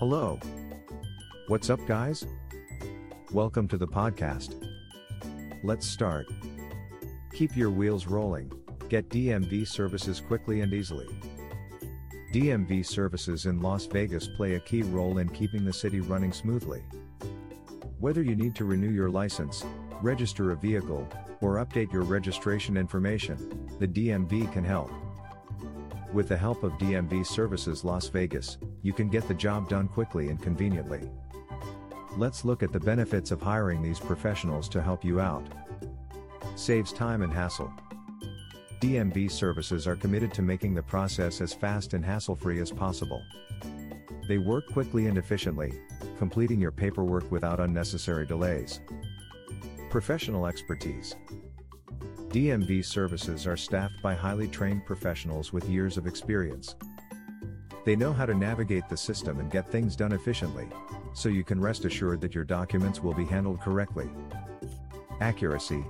Hello. What's up, guys? Welcome to the podcast. Let's start. Keep your wheels rolling. Get DMV services quickly and easily. DMV services in Las Vegas play a key role in keeping the city running smoothly. Whether you need to renew your license, register a vehicle, or update your registration information, the DMV can help. With the help of DMV Services Las Vegas, you can get the job done quickly and conveniently. Let's look at the benefits of hiring these professionals to help you out. Saves time and hassle. DMV services are committed to making the process as fast and hassle free as possible. They work quickly and efficiently, completing your paperwork without unnecessary delays. Professional expertise. DMV services are staffed by highly trained professionals with years of experience. They know how to navigate the system and get things done efficiently, so you can rest assured that your documents will be handled correctly. Accuracy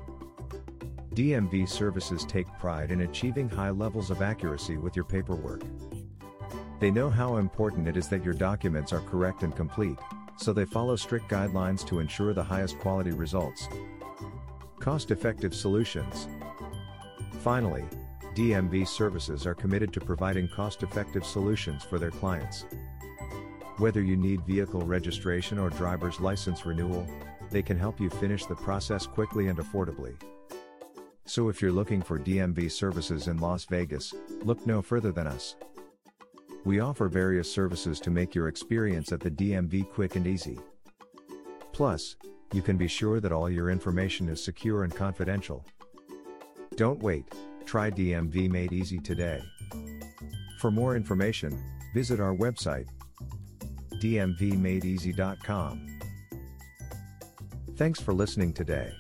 DMV services take pride in achieving high levels of accuracy with your paperwork. They know how important it is that your documents are correct and complete, so they follow strict guidelines to ensure the highest quality results. Cost effective solutions. Finally, DMV services are committed to providing cost effective solutions for their clients. Whether you need vehicle registration or driver's license renewal, they can help you finish the process quickly and affordably. So if you're looking for DMV services in Las Vegas, look no further than us. We offer various services to make your experience at the DMV quick and easy. Plus, you can be sure that all your information is secure and confidential. Don't wait, try DMV Made Easy today. For more information, visit our website dmvmadeeasy.com. Thanks for listening today.